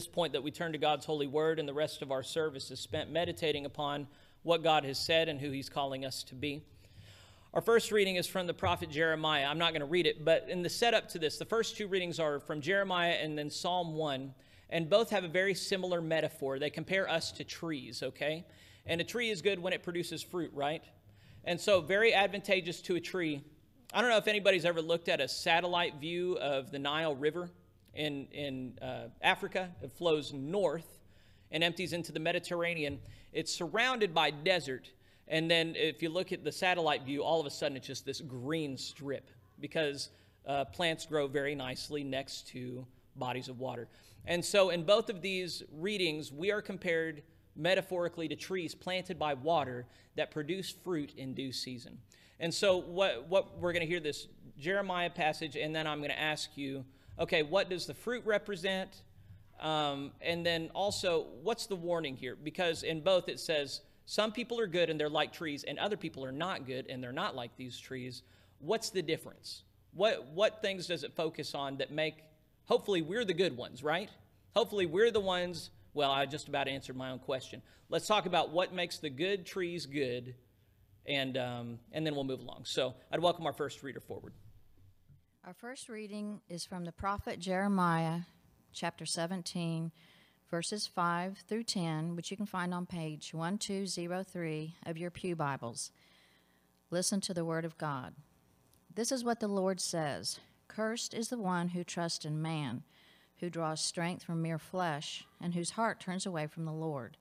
This point that we turn to God's holy word, and the rest of our service is spent meditating upon what God has said and who He's calling us to be. Our first reading is from the prophet Jeremiah. I'm not going to read it, but in the setup to this, the first two readings are from Jeremiah and then Psalm 1, and both have a very similar metaphor. They compare us to trees, okay? And a tree is good when it produces fruit, right? And so, very advantageous to a tree. I don't know if anybody's ever looked at a satellite view of the Nile River in, in uh, Africa. It flows north and empties into the Mediterranean. It's surrounded by desert. And then if you look at the satellite view, all of a sudden it's just this green strip because uh, plants grow very nicely next to bodies of water. And so in both of these readings, we are compared metaphorically to trees planted by water that produce fruit in due season. And so what, what we're going to hear this Jeremiah passage, and then I'm going to ask you okay, what does the fruit represent? Um, and then also, what's the warning here? Because in both it says some people are good and they're like trees, and other people are not good and they're not like these trees. What's the difference? What, what things does it focus on that make, hopefully, we're the good ones, right? Hopefully, we're the ones. Well, I just about answered my own question. Let's talk about what makes the good trees good, and, um, and then we'll move along. So I'd welcome our first reader forward. Our first reading is from the prophet Jeremiah, chapter 17, verses 5 through 10, which you can find on page 1203 of your Pew Bibles. Listen to the word of God. This is what the Lord says Cursed is the one who trusts in man, who draws strength from mere flesh, and whose heart turns away from the Lord.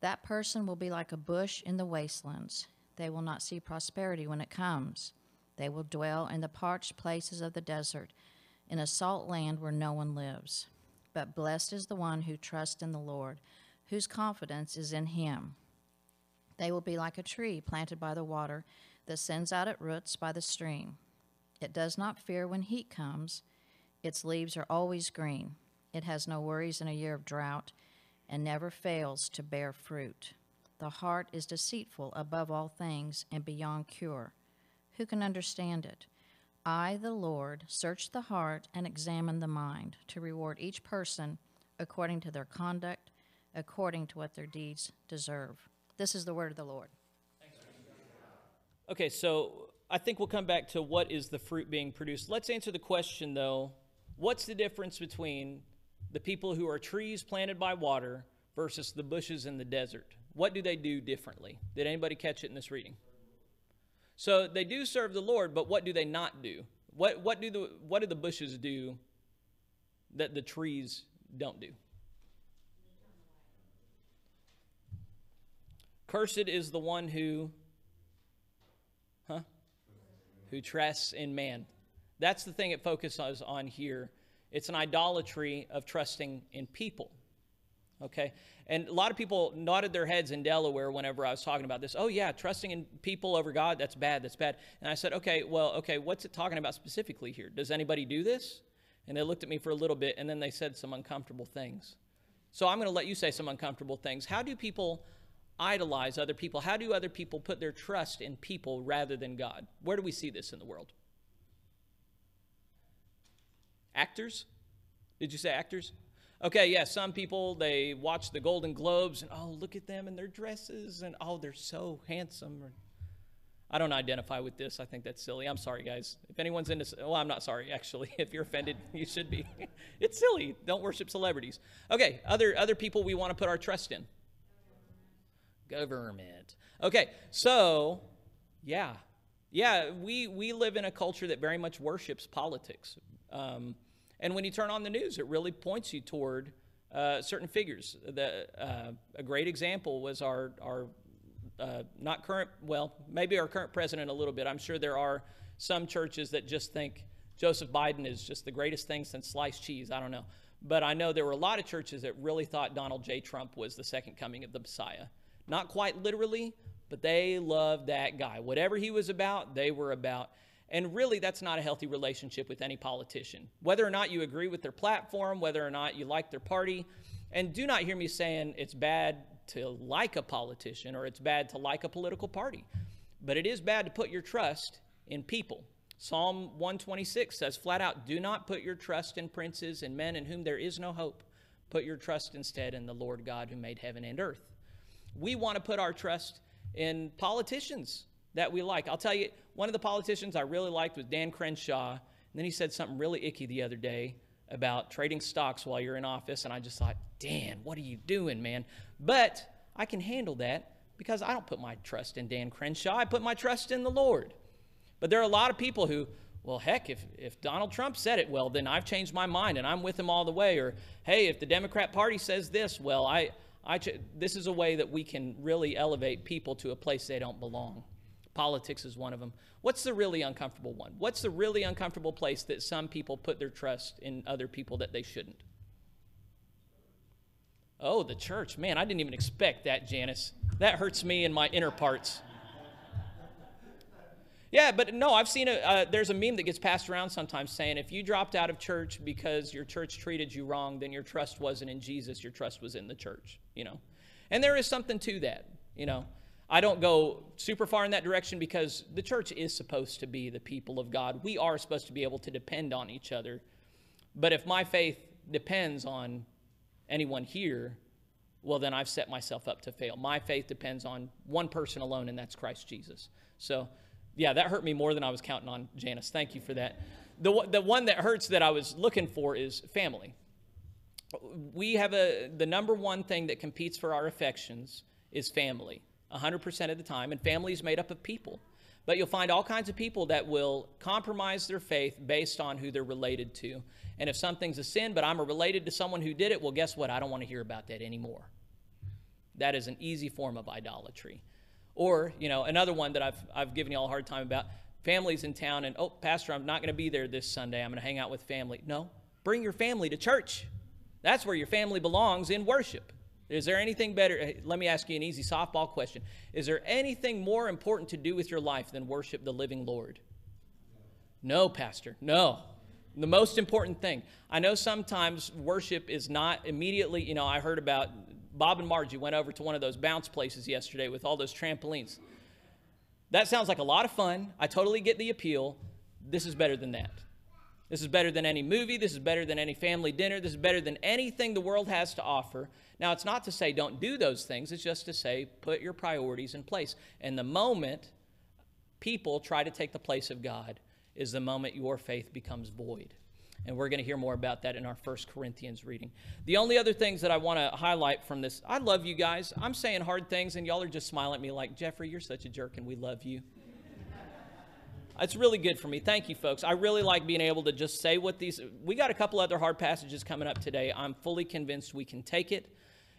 That person will be like a bush in the wastelands. They will not see prosperity when it comes. They will dwell in the parched places of the desert, in a salt land where no one lives. But blessed is the one who trusts in the Lord, whose confidence is in him. They will be like a tree planted by the water that sends out its roots by the stream. It does not fear when heat comes, its leaves are always green. It has no worries in a year of drought and never fails to bear fruit. The heart is deceitful above all things and beyond cure. Who can understand it? I, the Lord, search the heart and examine the mind to reward each person according to their conduct, according to what their deeds deserve. This is the word of the Lord. Okay, so I think we'll come back to what is the fruit being produced. Let's answer the question though what's the difference between the people who are trees planted by water versus the bushes in the desert? What do they do differently? Did anybody catch it in this reading? So they do serve the Lord, but what do they not do? What, what, do, the, what do the bushes do that the trees don't do? Cursed is the one who, huh? Who trusts in man. That's the thing it focuses on here. It's an idolatry of trusting in people. Okay? And a lot of people nodded their heads in Delaware whenever I was talking about this. Oh, yeah, trusting in people over God, that's bad, that's bad. And I said, okay, well, okay, what's it talking about specifically here? Does anybody do this? And they looked at me for a little bit and then they said some uncomfortable things. So I'm going to let you say some uncomfortable things. How do people idolize other people? How do other people put their trust in people rather than God? Where do we see this in the world? Actors? Did you say actors? Okay, yeah, some people, they watch the Golden Globes and, oh, look at them in their dresses and, oh, they're so handsome. I don't identify with this. I think that's silly. I'm sorry, guys. If anyone's into, well, I'm not sorry, actually. If you're offended, you should be. it's silly. Don't worship celebrities. Okay, other, other people we want to put our trust in. Government. Okay, so, yeah. Yeah, we, we live in a culture that very much worships politics. Um, and when you turn on the news, it really points you toward uh, certain figures. The, uh, a great example was our, our uh, not current, well, maybe our current president a little bit. I'm sure there are some churches that just think Joseph Biden is just the greatest thing since sliced cheese. I don't know. but I know there were a lot of churches that really thought Donald J. Trump was the second coming of the Messiah. Not quite literally, but they loved that guy. Whatever he was about, they were about. And really, that's not a healthy relationship with any politician. Whether or not you agree with their platform, whether or not you like their party, and do not hear me saying it's bad to like a politician or it's bad to like a political party, but it is bad to put your trust in people. Psalm 126 says flat out, Do not put your trust in princes and men in whom there is no hope. Put your trust instead in the Lord God who made heaven and earth. We want to put our trust in politicians that we like. I'll tell you, one of the politicians I really liked was Dan Crenshaw. And then he said something really icky the other day about trading stocks while you're in office. And I just thought, Dan, what are you doing, man? But I can handle that because I don't put my trust in Dan Crenshaw. I put my trust in the Lord. But there are a lot of people who, well, heck, if, if Donald Trump said it, well, then I've changed my mind and I'm with him all the way. Or, hey, if the Democrat Party says this, well, I, I this is a way that we can really elevate people to a place they don't belong. Politics is one of them. What's the really uncomfortable one? What's the really uncomfortable place that some people put their trust in other people that they shouldn't? Oh, the church. Man, I didn't even expect that, Janice. That hurts me in my inner parts. Yeah, but no, I've seen a, uh, there's a meme that gets passed around sometimes saying if you dropped out of church because your church treated you wrong, then your trust wasn't in Jesus, your trust was in the church, you know. And there is something to that, you know. I don't go super far in that direction because the church is supposed to be the people of God. We are supposed to be able to depend on each other. But if my faith depends on anyone here, well, then I've set myself up to fail. My faith depends on one person alone, and that's Christ Jesus. So, yeah, that hurt me more than I was counting on, Janice. Thank you for that. The, the one that hurts that I was looking for is family. We have a, the number one thing that competes for our affections is family, 100% of the time, and family is made up of people. But you'll find all kinds of people that will compromise their faith based on who they're related to. And if something's a sin, but I'm related to someone who did it, well, guess what? I don't want to hear about that anymore. That is an easy form of idolatry. Or, you know, another one that I've, I've given you all a hard time about families in town, and oh, Pastor, I'm not going to be there this Sunday. I'm going to hang out with family. No, bring your family to church. That's where your family belongs in worship. Is there anything better? Let me ask you an easy softball question. Is there anything more important to do with your life than worship the living Lord? No, Pastor, no. The most important thing. I know sometimes worship is not immediately, you know, I heard about Bob and Margie went over to one of those bounce places yesterday with all those trampolines. That sounds like a lot of fun. I totally get the appeal. This is better than that. This is better than any movie. This is better than any family dinner. This is better than anything the world has to offer. Now, it's not to say don't do those things, it's just to say put your priorities in place. And the moment people try to take the place of God is the moment your faith becomes void. And we're going to hear more about that in our First Corinthians reading. The only other things that I want to highlight from this, I love you guys. I'm saying hard things, and y'all are just smiling at me like, Jeffrey, you're such a jerk, and we love you. It's really good for me. Thank you, folks. I really like being able to just say what these. We got a couple other hard passages coming up today. I'm fully convinced we can take it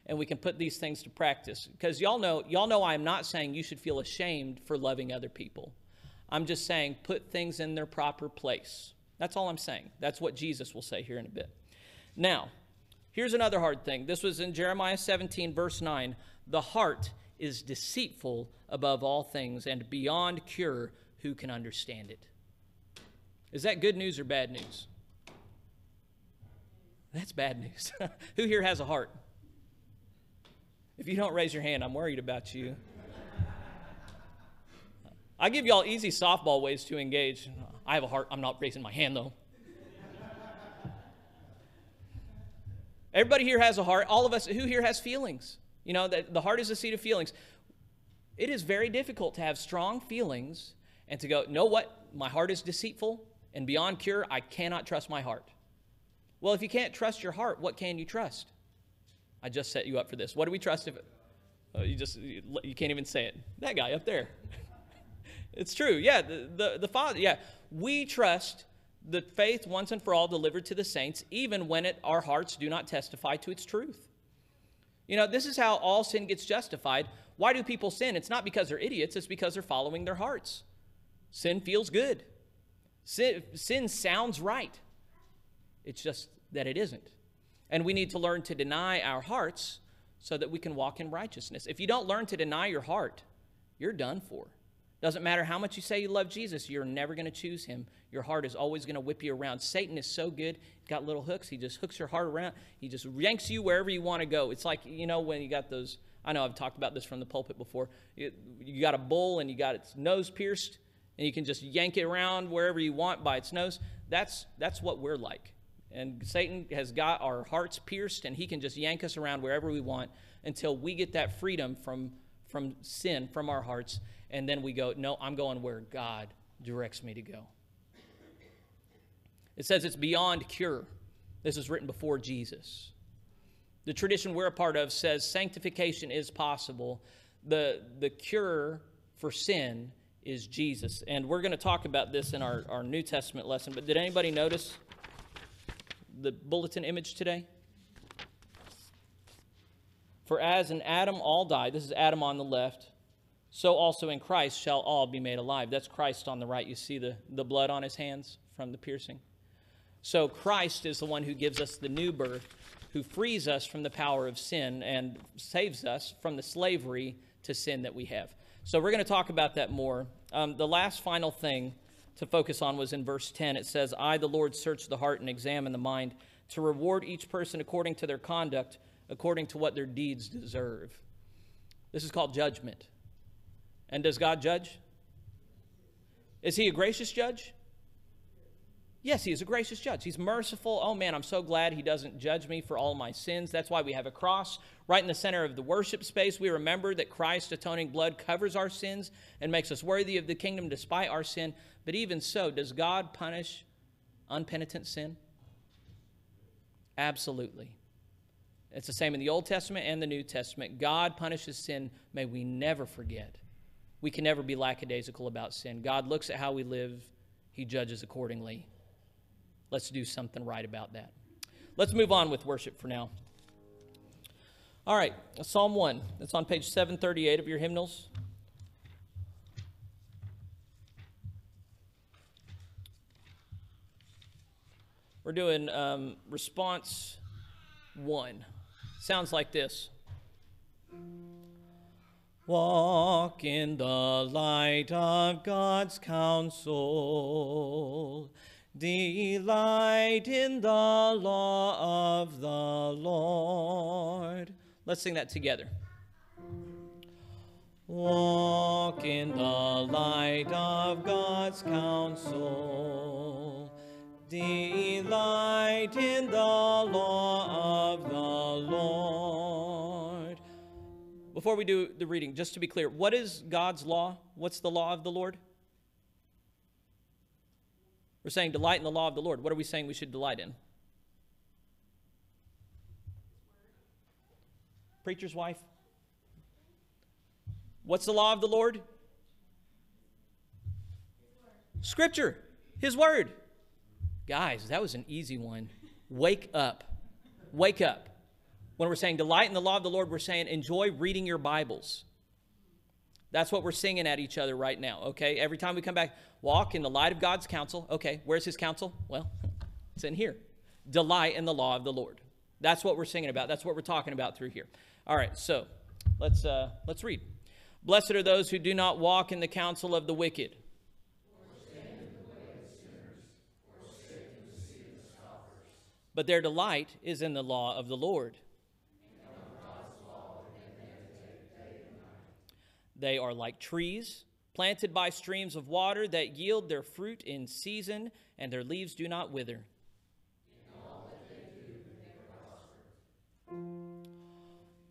and we can put these things to practice. Because y'all know, y'all know I'm not saying you should feel ashamed for loving other people. I'm just saying put things in their proper place. That's all I'm saying. That's what Jesus will say here in a bit. Now, here's another hard thing. This was in Jeremiah 17, verse 9. The heart is deceitful above all things and beyond cure. Who can understand it? Is that good news or bad news? That's bad news. Who here has a heart? If you don't raise your hand, I'm worried about you. I give y'all easy softball ways to engage. I have a heart. I'm not raising my hand though. Everybody here has a heart. All of us, who here has feelings? You know, the, the heart is the seat of feelings. It is very difficult to have strong feelings and to go, know what? My heart is deceitful and beyond cure. I cannot trust my heart. Well, if you can't trust your heart, what can you trust? I just set you up for this. What do we trust if oh, you just you, you can't even say it? That guy up there. it's true. Yeah, the, the, the Father. Yeah, we trust the faith once and for all delivered to the saints, even when it, our hearts do not testify to its truth. You know, this is how all sin gets justified. Why do people sin? It's not because they're idiots, it's because they're following their hearts. Sin feels good, sin, sin sounds right. It's just that it isn't. And we need to learn to deny our hearts so that we can walk in righteousness. If you don't learn to deny your heart, you're done for. Doesn't matter how much you say you love Jesus, you're never going to choose him. Your heart is always going to whip you around. Satan is so good. He's got little hooks. He just hooks your heart around. He just yanks you wherever you want to go. It's like, you know, when you got those, I know I've talked about this from the pulpit before. You, you got a bull and you got its nose pierced, and you can just yank it around wherever you want by its nose. That's, that's what we're like. And Satan has got our hearts pierced, and he can just yank us around wherever we want until we get that freedom from, from sin from our hearts. And then we go, No, I'm going where God directs me to go. It says it's beyond cure. This was written before Jesus. The tradition we're a part of says sanctification is possible. The, the cure for sin is Jesus. And we're going to talk about this in our, our New Testament lesson. But did anybody notice the bulletin image today? For as in Adam all die, this is Adam on the left, so also in Christ shall all be made alive. That's Christ on the right. You see the, the blood on his hands from the piercing. So Christ is the one who gives us the new birth, who frees us from the power of sin and saves us from the slavery to sin that we have. So we're going to talk about that more. Um, the last final thing to focus on was in verse 10. It says, I, the Lord, search the heart and examine the mind to reward each person according to their conduct, according to what their deeds deserve. This is called judgment. And does God judge? Is he a gracious judge? Yes, he is a gracious judge. He's merciful. Oh man, I'm so glad he doesn't judge me for all my sins. That's why we have a cross right in the center of the worship space. We remember that Christ's atoning blood covers our sins and makes us worthy of the kingdom despite our sin. But even so, does God punish unpenitent sin? Absolutely. It's the same in the Old Testament and the New Testament. God punishes sin. May we never forget. We can never be lackadaisical about sin. God looks at how we live, He judges accordingly. Let's do something right about that. Let's move on with worship for now. All right, Psalm 1. It's on page 738 of your hymnals. We're doing um, response 1. Sounds like this. Walk in the light of God's counsel. Delight in the law of the Lord. Let's sing that together. Walk in the light of God's counsel. Delight in the law of the Lord. Before we do the reading, just to be clear, what is God's law? What's the law of the Lord? We're saying delight in the law of the Lord. What are we saying we should delight in? Preacher's wife? What's the law of the Lord? Scripture, His Word. Guys, that was an easy one. Wake up. Wake up. When we're saying delight in the law of the Lord, we're saying enjoy reading your Bibles. That's what we're singing at each other right now, okay? Every time we come back, walk in the light of God's counsel. Okay, where's his counsel? Well, it's in here. Delight in the law of the Lord. That's what we're singing about. That's what we're talking about through here. All right, so let's uh, let's read. Blessed are those who do not walk in the counsel of the wicked. But their delight is in the law of the Lord. They are like trees planted by streams of water that yield their fruit in season, and their leaves do not wither.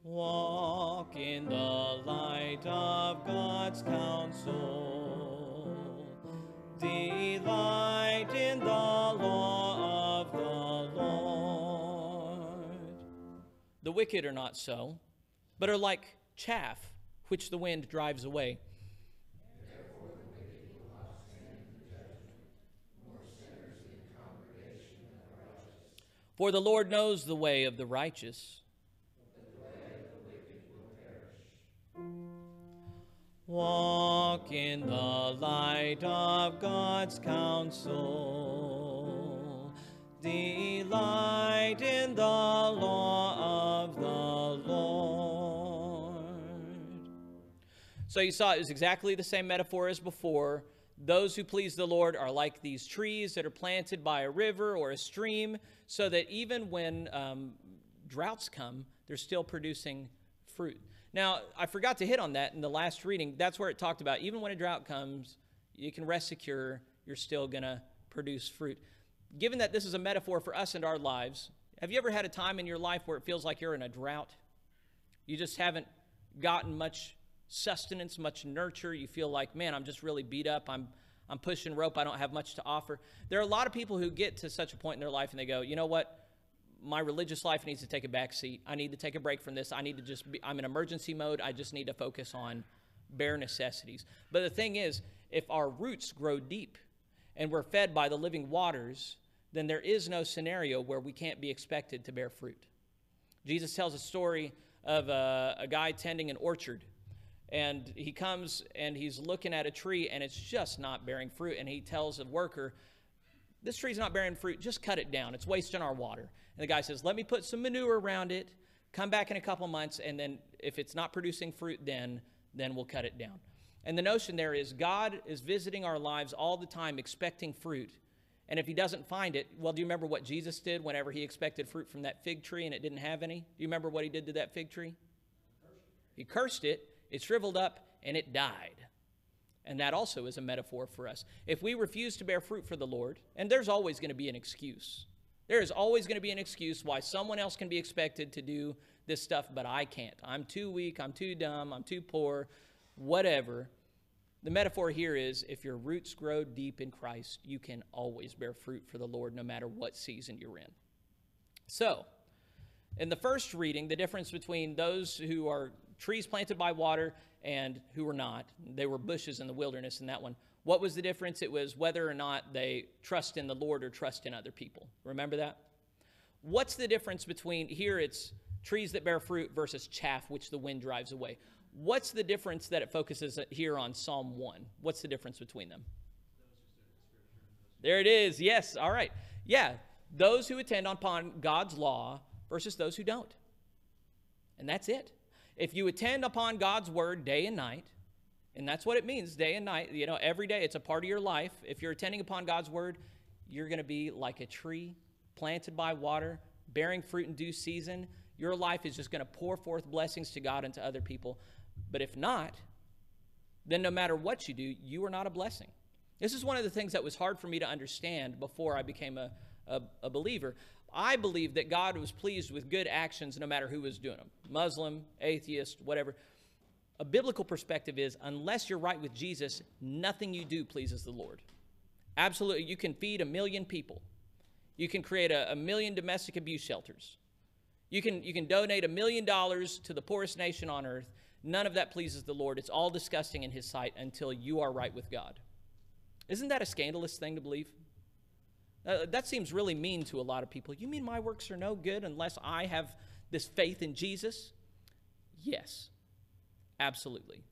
Walk in the light of God's counsel. Delight in the law of the Lord. The wicked are not so, but are like chaff which the wind drives away. For the Lord knows the way of the righteous. Walk in the light of God's counsel. delight in the So you saw it was exactly the same metaphor as before. Those who please the Lord are like these trees that are planted by a river or a stream, so that even when um, droughts come, they're still producing fruit. Now, I forgot to hit on that in the last reading. That's where it talked about even when a drought comes, you can rest secure, you're still going to produce fruit. Given that this is a metaphor for us and our lives, have you ever had a time in your life where it feels like you're in a drought? You just haven't gotten much sustenance, much nurture. You feel like, man, I'm just really beat up. I'm, I'm pushing rope. I don't have much to offer. There are a lot of people who get to such a point in their life and they go, you know what? My religious life needs to take a back seat. I need to take a break from this. I need to just be, I'm in emergency mode. I just need to focus on bare necessities. But the thing is, if our roots grow deep and we're fed by the living waters, then there is no scenario where we can't be expected to bear fruit. Jesus tells a story of a, a guy tending an orchard and he comes and he's looking at a tree and it's just not bearing fruit. And he tells a worker this tree's not bearing fruit. Just cut it down. It's wasting our water. And the guy says let me put some manure around it. Come back in a couple months and then if it's not producing fruit then then we'll cut it down. And the notion there is god is visiting our lives all the time expecting fruit. And if he doesn't find it well do you remember what jesus did whenever he expected fruit from that fig tree and it didn't have any? Do you remember what he did to that fig tree? He cursed it it shriveled up and it died. And that also is a metaphor for us. If we refuse to bear fruit for the Lord, and there's always going to be an excuse, there is always going to be an excuse why someone else can be expected to do this stuff, but I can't. I'm too weak, I'm too dumb, I'm too poor, whatever. The metaphor here is if your roots grow deep in Christ, you can always bear fruit for the Lord no matter what season you're in. So, in the first reading, the difference between those who are trees planted by water and who were not. They were bushes in the wilderness in that one. What was the difference? It was whether or not they trust in the Lord or trust in other people. Remember that? What's the difference between here it's trees that bear fruit versus chaff which the wind drives away? What's the difference that it focuses here on Psalm 1? What's the difference between them? There it is. Yes. All right. Yeah. Those who attend upon God's law versus those who don't. And that's it. If you attend upon God's word day and night, and that's what it means, day and night, you know, every day, it's a part of your life. If you're attending upon God's word, you're going to be like a tree planted by water, bearing fruit in due season. Your life is just going to pour forth blessings to God and to other people. But if not, then no matter what you do, you are not a blessing. This is one of the things that was hard for me to understand before I became a, a, a believer. I believe that God was pleased with good actions no matter who was doing them Muslim, atheist, whatever. A biblical perspective is unless you're right with Jesus, nothing you do pleases the Lord. Absolutely. You can feed a million people, you can create a, a million domestic abuse shelters, you can, you can donate a million dollars to the poorest nation on earth. None of that pleases the Lord. It's all disgusting in His sight until you are right with God. Isn't that a scandalous thing to believe? Uh, that seems really mean to a lot of people. You mean my works are no good unless I have this faith in Jesus? Yes, absolutely.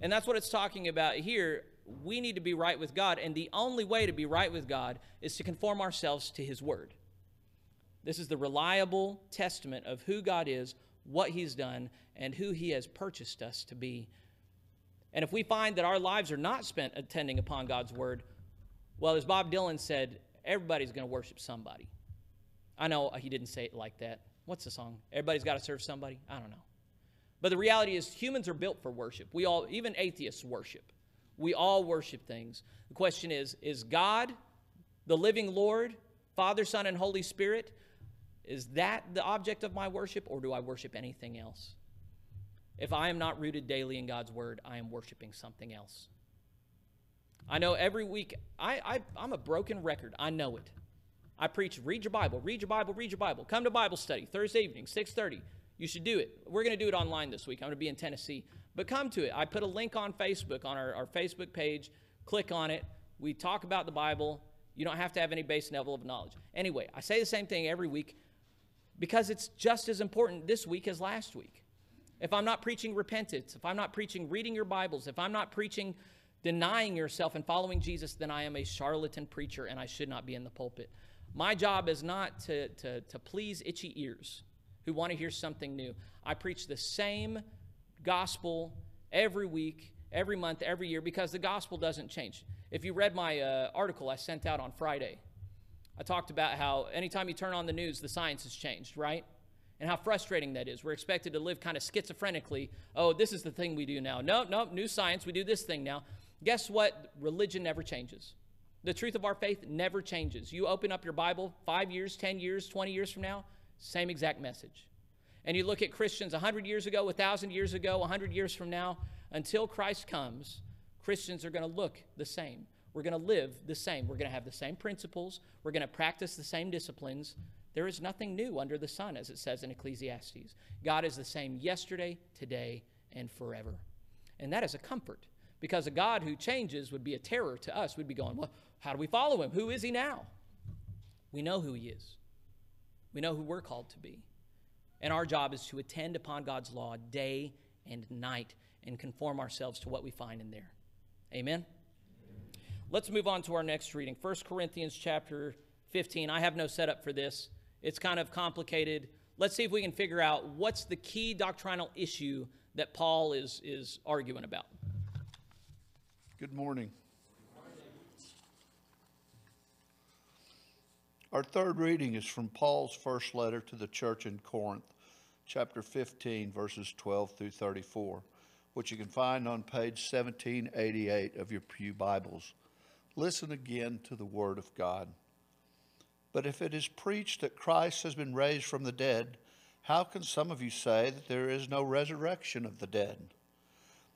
And that's what it's talking about here. We need to be right with God, and the only way to be right with God is to conform ourselves to His Word. This is the reliable testament of who God is, what He's done, and who He has purchased us to be. And if we find that our lives are not spent attending upon God's Word, well, as Bob Dylan said, everybody's going to worship somebody. I know he didn't say it like that. What's the song? Everybody's got to serve somebody? I don't know. But the reality is, humans are built for worship. We all, even atheists, worship. We all worship things. The question is is God, the living Lord, Father, Son, and Holy Spirit, is that the object of my worship, or do I worship anything else? If I am not rooted daily in God's word, I am worshiping something else. I know every week, I, I, I'm a broken record. I know it. I preach, read your Bible, read your Bible, read your Bible. Come to Bible study Thursday evening, 6.30. You should do it. We're going to do it online this week. I'm going to be in Tennessee. But come to it. I put a link on Facebook, on our, our Facebook page. Click on it. We talk about the Bible. You don't have to have any base level of knowledge. Anyway, I say the same thing every week because it's just as important this week as last week. If I'm not preaching repentance, if I'm not preaching reading your Bibles, if I'm not preaching denying yourself and following Jesus, then I am a charlatan preacher and I should not be in the pulpit. My job is not to, to, to please itchy ears who want to hear something new. I preach the same gospel every week, every month, every year because the gospel doesn't change. If you read my uh, article I sent out on Friday, I talked about how anytime you turn on the news, the science has changed, right? And how frustrating that is. We're expected to live kind of schizophrenically. Oh, this is the thing we do now. No, no, new science, we do this thing now. Guess what? Religion never changes. The truth of our faith never changes. You open up your Bible five years, 10 years, 20 years from now, same exact message. And you look at Christians 100 years ago, 1,000 years ago, 100 years from now, until Christ comes, Christians are going to look the same. We're going to live the same. We're going to have the same principles. We're going to practice the same disciplines. There is nothing new under the sun, as it says in Ecclesiastes. God is the same yesterday, today, and forever. And that is a comfort because a God who changes would be a terror to us. We'd be going, well, how do we follow him? Who is he now? We know who he is, we know who we're called to be. And our job is to attend upon God's law day and night and conform ourselves to what we find in there. Amen. Let's move on to our next reading. 1 Corinthians chapter 15. I have no setup for this. It's kind of complicated. Let's see if we can figure out what's the key doctrinal issue that Paul is, is arguing about. Good morning. Our third reading is from Paul's first letter to the church in Corinth, chapter 15, verses 12 through 34, which you can find on page 1788 of your Pew Bibles. Listen again to the Word of God. But if it is preached that Christ has been raised from the dead, how can some of you say that there is no resurrection of the dead?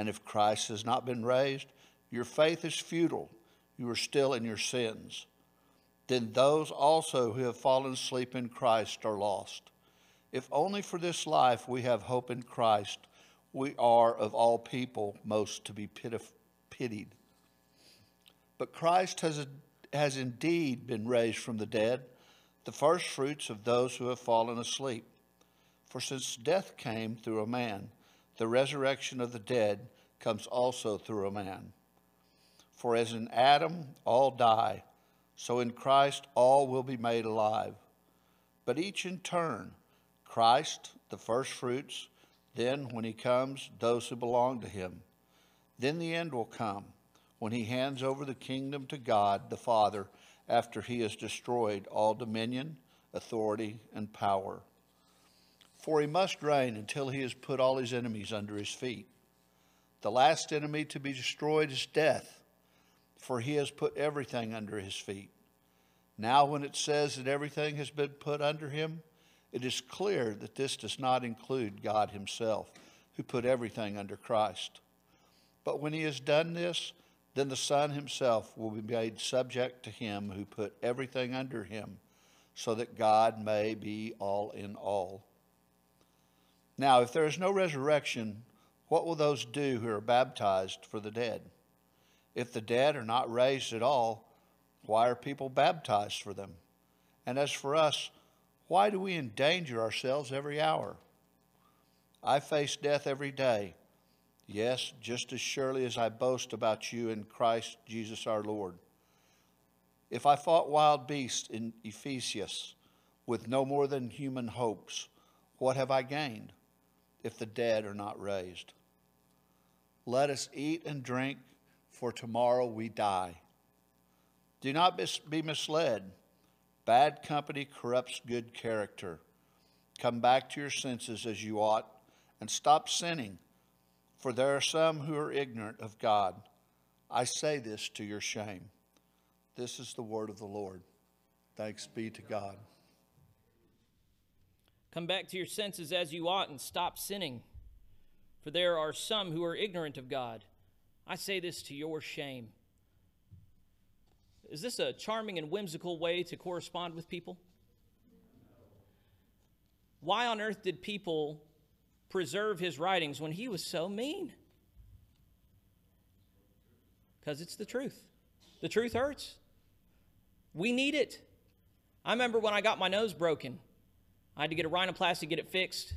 And if Christ has not been raised, your faith is futile. You are still in your sins then those also who have fallen asleep in Christ are lost. If only for this life we have hope in Christ, we are of all people most to be pitied. But Christ has, has indeed been raised from the dead, the first fruits of those who have fallen asleep. For since death came through a man, the resurrection of the dead comes also through a man. For as in Adam all die, so in Christ, all will be made alive. But each in turn Christ, the firstfruits, then, when he comes, those who belong to him. Then the end will come, when he hands over the kingdom to God the Father after he has destroyed all dominion, authority, and power. For he must reign until he has put all his enemies under his feet. The last enemy to be destroyed is death for he has put everything under his feet. Now, when it says that everything has been put under him, it is clear that this does not include God himself, who put everything under Christ. But when he has done this, then the Son himself will be made subject to him who put everything under him, so that God may be all in all. Now, if there is no resurrection, what will those do who are baptized for the dead? If the dead are not raised at all, why are people baptized for them? And as for us, why do we endanger ourselves every hour? I face death every day. Yes, just as surely as I boast about you in Christ Jesus our Lord. If I fought wild beasts in Ephesus with no more than human hopes, what have I gained if the dead are not raised? Let us eat and drink for tomorrow we die. Do not be misled. Bad company corrupts good character. Come back to your senses as you ought and stop sinning, for there are some who are ignorant of God. I say this to your shame. This is the word of the Lord. Thanks be to God. Come back to your senses as you ought and stop sinning, for there are some who are ignorant of God. I say this to your shame. Is this a charming and whimsical way to correspond with people? why on earth did people preserve his writings when he was so mean? Because it's the truth. The truth hurts. We need it. I remember when I got my nose broken, I had to get a rhinoplasty, get it fixed.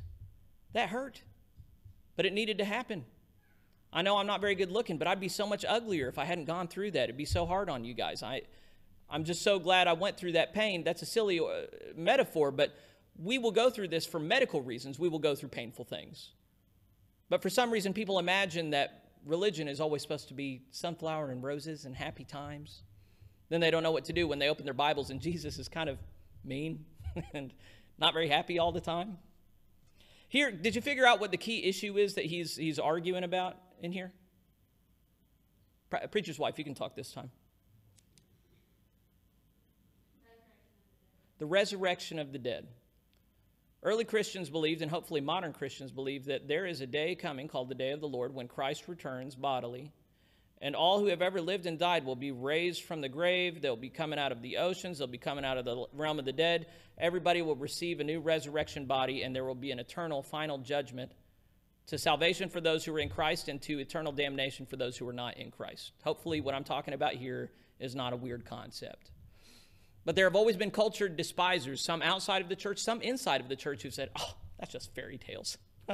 That hurt, but it needed to happen. I know I'm not very good looking, but I'd be so much uglier if I hadn't gone through that. It'd be so hard on you guys. I, I'm just so glad I went through that pain. That's a silly uh, metaphor, but we will go through this for medical reasons. We will go through painful things. But for some reason, people imagine that religion is always supposed to be sunflower and roses and happy times. Then they don't know what to do when they open their Bibles and Jesus is kind of mean and not very happy all the time. Here, did you figure out what the key issue is that he's, he's arguing about in here? Preacher's wife, you can talk this time. The resurrection of the dead. Early Christians believed, and hopefully modern Christians believe, that there is a day coming called the day of the Lord when Christ returns bodily, and all who have ever lived and died will be raised from the grave. They'll be coming out of the oceans, they'll be coming out of the realm of the dead. Everybody will receive a new resurrection body, and there will be an eternal final judgment to salvation for those who are in Christ and to eternal damnation for those who are not in Christ. Hopefully, what I'm talking about here is not a weird concept. But there have always been cultured despisers, some outside of the church, some inside of the church, who said, oh, that's just fairy tales.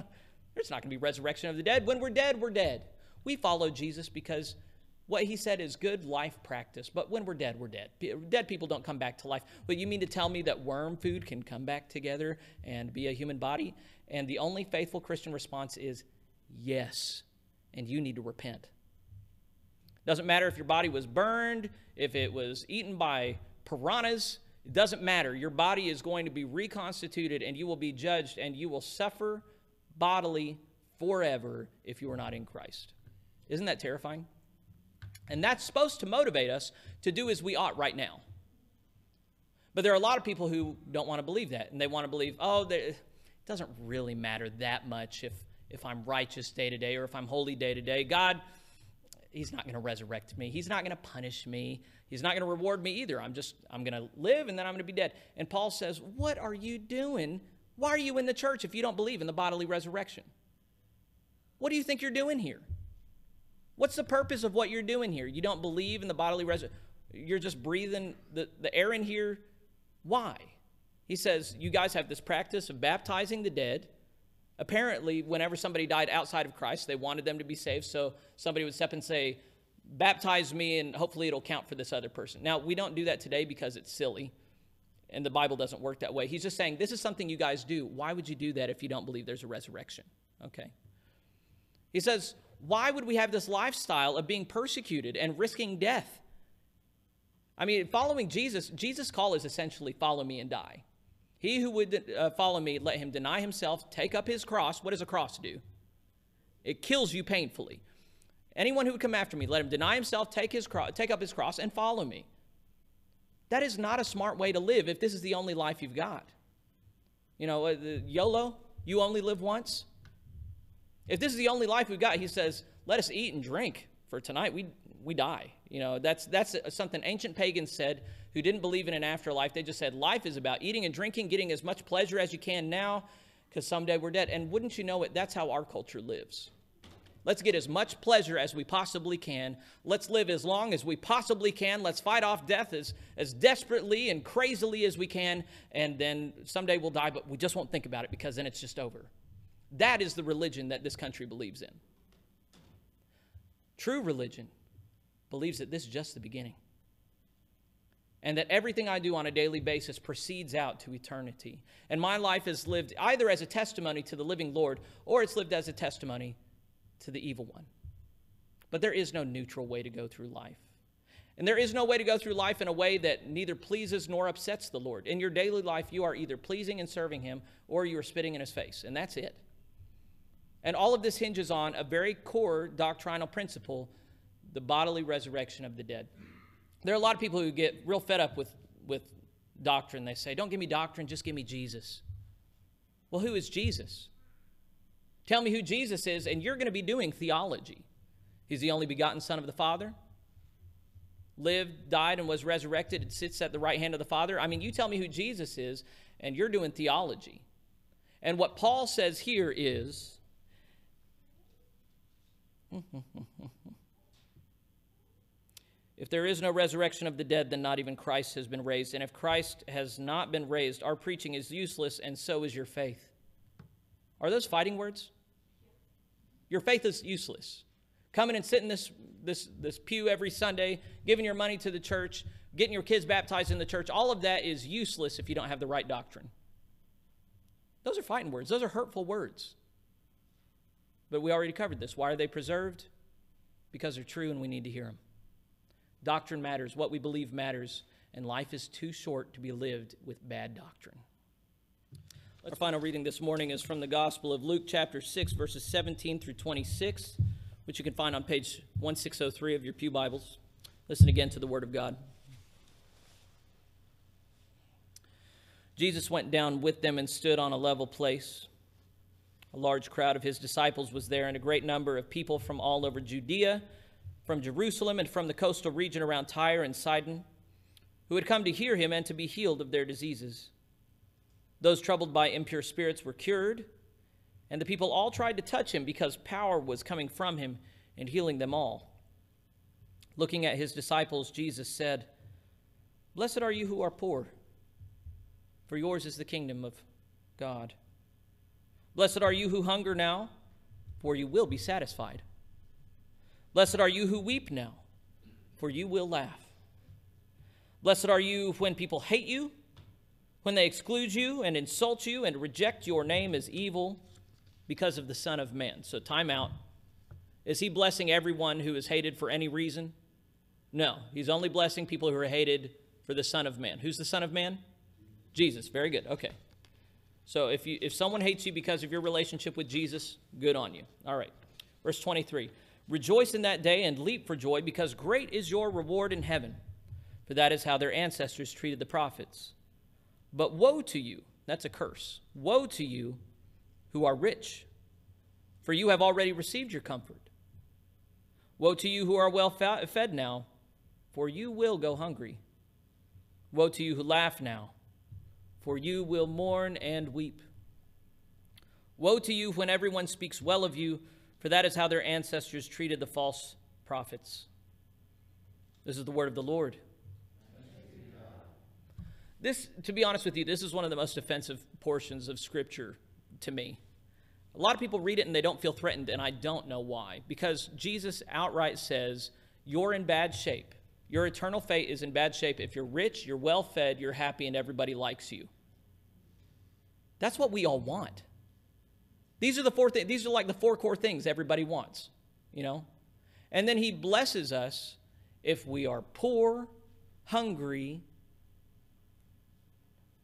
There's not going to be resurrection of the dead. When we're dead, we're dead. We follow Jesus because what he said is good life practice. But when we're dead, we're dead. Dead people don't come back to life. But you mean to tell me that worm food can come back together and be a human body? And the only faithful Christian response is yes. And you need to repent. Doesn't matter if your body was burned, if it was eaten by piranhas, it doesn't matter. Your body is going to be reconstituted and you will be judged and you will suffer bodily forever if you are not in Christ. Isn't that terrifying? And that's supposed to motivate us to do as we ought right now. But there are a lot of people who don't want to believe that. And they want to believe, oh, it doesn't really matter that much if, if I'm righteous day to day or if I'm holy day to day. God, He's not going to resurrect me. He's not going to punish me. He's not going to reward me either. I'm just, I'm going to live and then I'm going to be dead. And Paul says, What are you doing? Why are you in the church if you don't believe in the bodily resurrection? What do you think you're doing here? What's the purpose of what you're doing here? You don't believe in the bodily resurrection. You're just breathing the, the air in here. Why? He says, You guys have this practice of baptizing the dead. Apparently, whenever somebody died outside of Christ, they wanted them to be saved. So somebody would step and say, baptize me and hopefully it'll count for this other person. Now, we don't do that today because it's silly and the Bible doesn't work that way. He's just saying, this is something you guys do. Why would you do that if you don't believe there's a resurrection? Okay. He says, why would we have this lifestyle of being persecuted and risking death? I mean, following Jesus, Jesus' call is essentially follow me and die. He who would uh, follow me, let him deny himself, take up his cross. What does a cross do? It kills you painfully. Anyone who would come after me, let him deny himself, take, his cro- take up his cross, and follow me. That is not a smart way to live if this is the only life you've got. You know, uh, YOLO, you only live once. If this is the only life we've got, he says, let us eat and drink, for tonight we, we die. You know, that's, that's something ancient pagans said who didn't believe in an afterlife. They just said life is about eating and drinking, getting as much pleasure as you can now, because someday we're dead. And wouldn't you know it, that's how our culture lives. Let's get as much pleasure as we possibly can. Let's live as long as we possibly can. Let's fight off death as, as desperately and crazily as we can. And then someday we'll die, but we just won't think about it because then it's just over. That is the religion that this country believes in. True religion believes that this is just the beginning. And that everything I do on a daily basis proceeds out to eternity. And my life is lived either as a testimony to the living Lord or it's lived as a testimony to the evil one. But there is no neutral way to go through life. And there is no way to go through life in a way that neither pleases nor upsets the Lord. In your daily life, you are either pleasing and serving Him or you are spitting in His face, and that's it. And all of this hinges on a very core doctrinal principle the bodily resurrection of the dead. There are a lot of people who get real fed up with, with doctrine. They say, Don't give me doctrine, just give me Jesus. Well, who is Jesus? Tell me who Jesus is, and you're going to be doing theology. He's the only begotten Son of the Father, lived, died, and was resurrected, and sits at the right hand of the Father. I mean, you tell me who Jesus is, and you're doing theology. And what Paul says here is if there is no resurrection of the dead, then not even Christ has been raised. And if Christ has not been raised, our preaching is useless, and so is your faith. Are those fighting words? Your faith is useless. Coming and sitting this, this, this pew every Sunday, giving your money to the church, getting your kids baptized in the church, all of that is useless if you don't have the right doctrine. Those are fighting words, those are hurtful words. But we already covered this. Why are they preserved? Because they're true and we need to hear them. Doctrine matters, what we believe matters, and life is too short to be lived with bad doctrine. Our final reading this morning is from the Gospel of Luke, chapter 6, verses 17 through 26, which you can find on page 1603 of your Pew Bibles. Listen again to the Word of God. Jesus went down with them and stood on a level place. A large crowd of his disciples was there, and a great number of people from all over Judea, from Jerusalem, and from the coastal region around Tyre and Sidon, who had come to hear him and to be healed of their diseases. Those troubled by impure spirits were cured, and the people all tried to touch him because power was coming from him and healing them all. Looking at his disciples, Jesus said, Blessed are you who are poor, for yours is the kingdom of God. Blessed are you who hunger now, for you will be satisfied. Blessed are you who weep now, for you will laugh. Blessed are you when people hate you when they exclude you and insult you and reject your name as evil because of the Son of Man. So, time out. Is he blessing everyone who is hated for any reason? No. He's only blessing people who are hated for the Son of Man. Who's the Son of Man? Jesus. Very good. Okay. So, if, you, if someone hates you because of your relationship with Jesus, good on you. All right. Verse 23 Rejoice in that day and leap for joy, because great is your reward in heaven, for that is how their ancestors treated the prophets. But woe to you, that's a curse. Woe to you who are rich, for you have already received your comfort. Woe to you who are well fed now, for you will go hungry. Woe to you who laugh now, for you will mourn and weep. Woe to you when everyone speaks well of you, for that is how their ancestors treated the false prophets. This is the word of the Lord. This, to be honest with you, this is one of the most offensive portions of Scripture to me. A lot of people read it and they don't feel threatened, and I don't know why. Because Jesus outright says, You're in bad shape. Your eternal fate is in bad shape if you're rich, you're well fed, you're happy, and everybody likes you. That's what we all want. These are the four things, these are like the four core things everybody wants, you know? And then he blesses us if we are poor, hungry,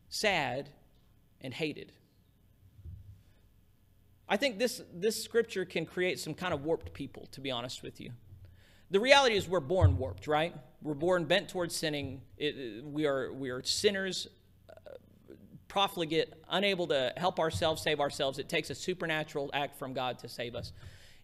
sad, and hated. I think this, this scripture can create some kind of warped people, to be honest with you. The reality is we're born warped, right? We're born bent towards sinning. It, we, are, we are sinners, uh, profligate, unable to help ourselves, save ourselves. It takes a supernatural act from God to save us.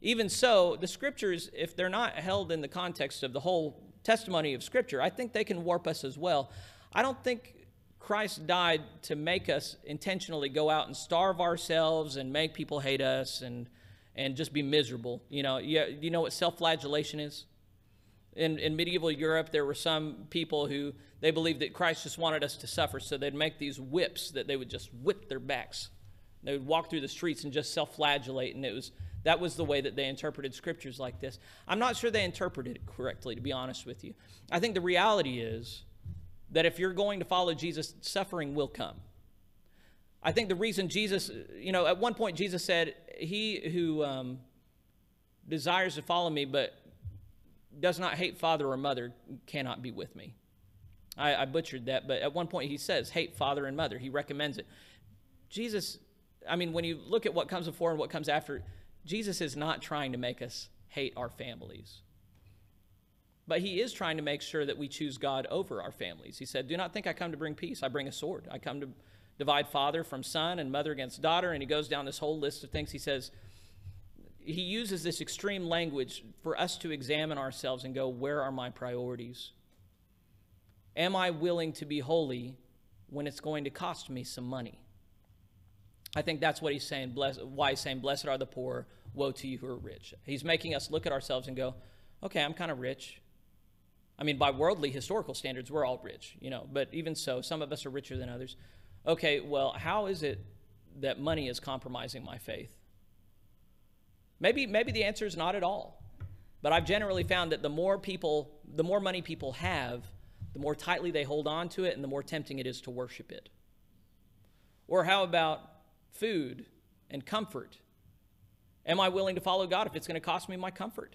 Even so, the scriptures, if they're not held in the context of the whole testimony of scripture, I think they can warp us as well. I don't think Christ died to make us intentionally go out and starve ourselves and make people hate us and, and just be miserable. You know, you, you know what self flagellation is? In, in medieval Europe, there were some people who they believed that Christ just wanted us to suffer, so they'd make these whips that they would just whip their backs. They would walk through the streets and just self flagellate, and it was that was the way that they interpreted scriptures like this. I'm not sure they interpreted it correctly, to be honest with you. I think the reality is that if you're going to follow Jesus, suffering will come. I think the reason Jesus, you know, at one point Jesus said, He who um, desires to follow me but does not hate father or mother cannot be with me. I, I butchered that, but at one point he says, hate father and mother. He recommends it. Jesus, I mean, when you look at what comes before and what comes after, Jesus is not trying to make us hate our families. But he is trying to make sure that we choose God over our families. He said, Do not think I come to bring peace. I bring a sword. I come to divide father from son and mother against daughter. And he goes down this whole list of things. He says, he uses this extreme language for us to examine ourselves and go, Where are my priorities? Am I willing to be holy when it's going to cost me some money? I think that's what he's saying. Bless, why he's saying, "Blessed are the poor, woe to you who are rich." He's making us look at ourselves and go, "Okay, I'm kind of rich. I mean, by worldly historical standards, we're all rich, you know. But even so, some of us are richer than others. Okay, well, how is it that money is compromising my faith? Maybe, maybe the answer is not at all. But I've generally found that the more people, the more money people have, the more tightly they hold on to it, and the more tempting it is to worship it. Or how about food and comfort? Am I willing to follow God if it's going to cost me my comfort?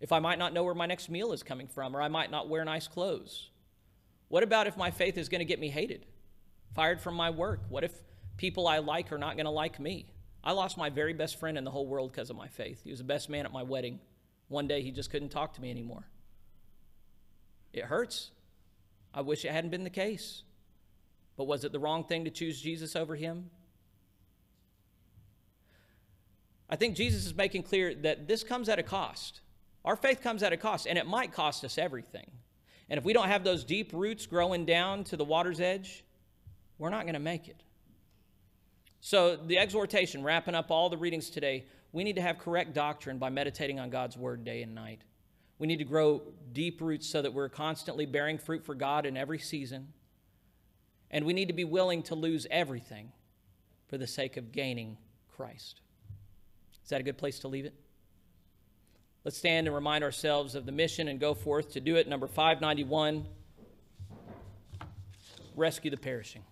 If I might not know where my next meal is coming from, or I might not wear nice clothes? What about if my faith is going to get me hated, fired from my work? What if people I like are not going to like me? I lost my very best friend in the whole world because of my faith. He was the best man at my wedding. One day he just couldn't talk to me anymore. It hurts. I wish it hadn't been the case. But was it the wrong thing to choose Jesus over him? I think Jesus is making clear that this comes at a cost. Our faith comes at a cost, and it might cost us everything. And if we don't have those deep roots growing down to the water's edge, we're not going to make it. So, the exhortation, wrapping up all the readings today, we need to have correct doctrine by meditating on God's word day and night. We need to grow deep roots so that we're constantly bearing fruit for God in every season. And we need to be willing to lose everything for the sake of gaining Christ. Is that a good place to leave it? Let's stand and remind ourselves of the mission and go forth to do it. Number 591 Rescue the Perishing.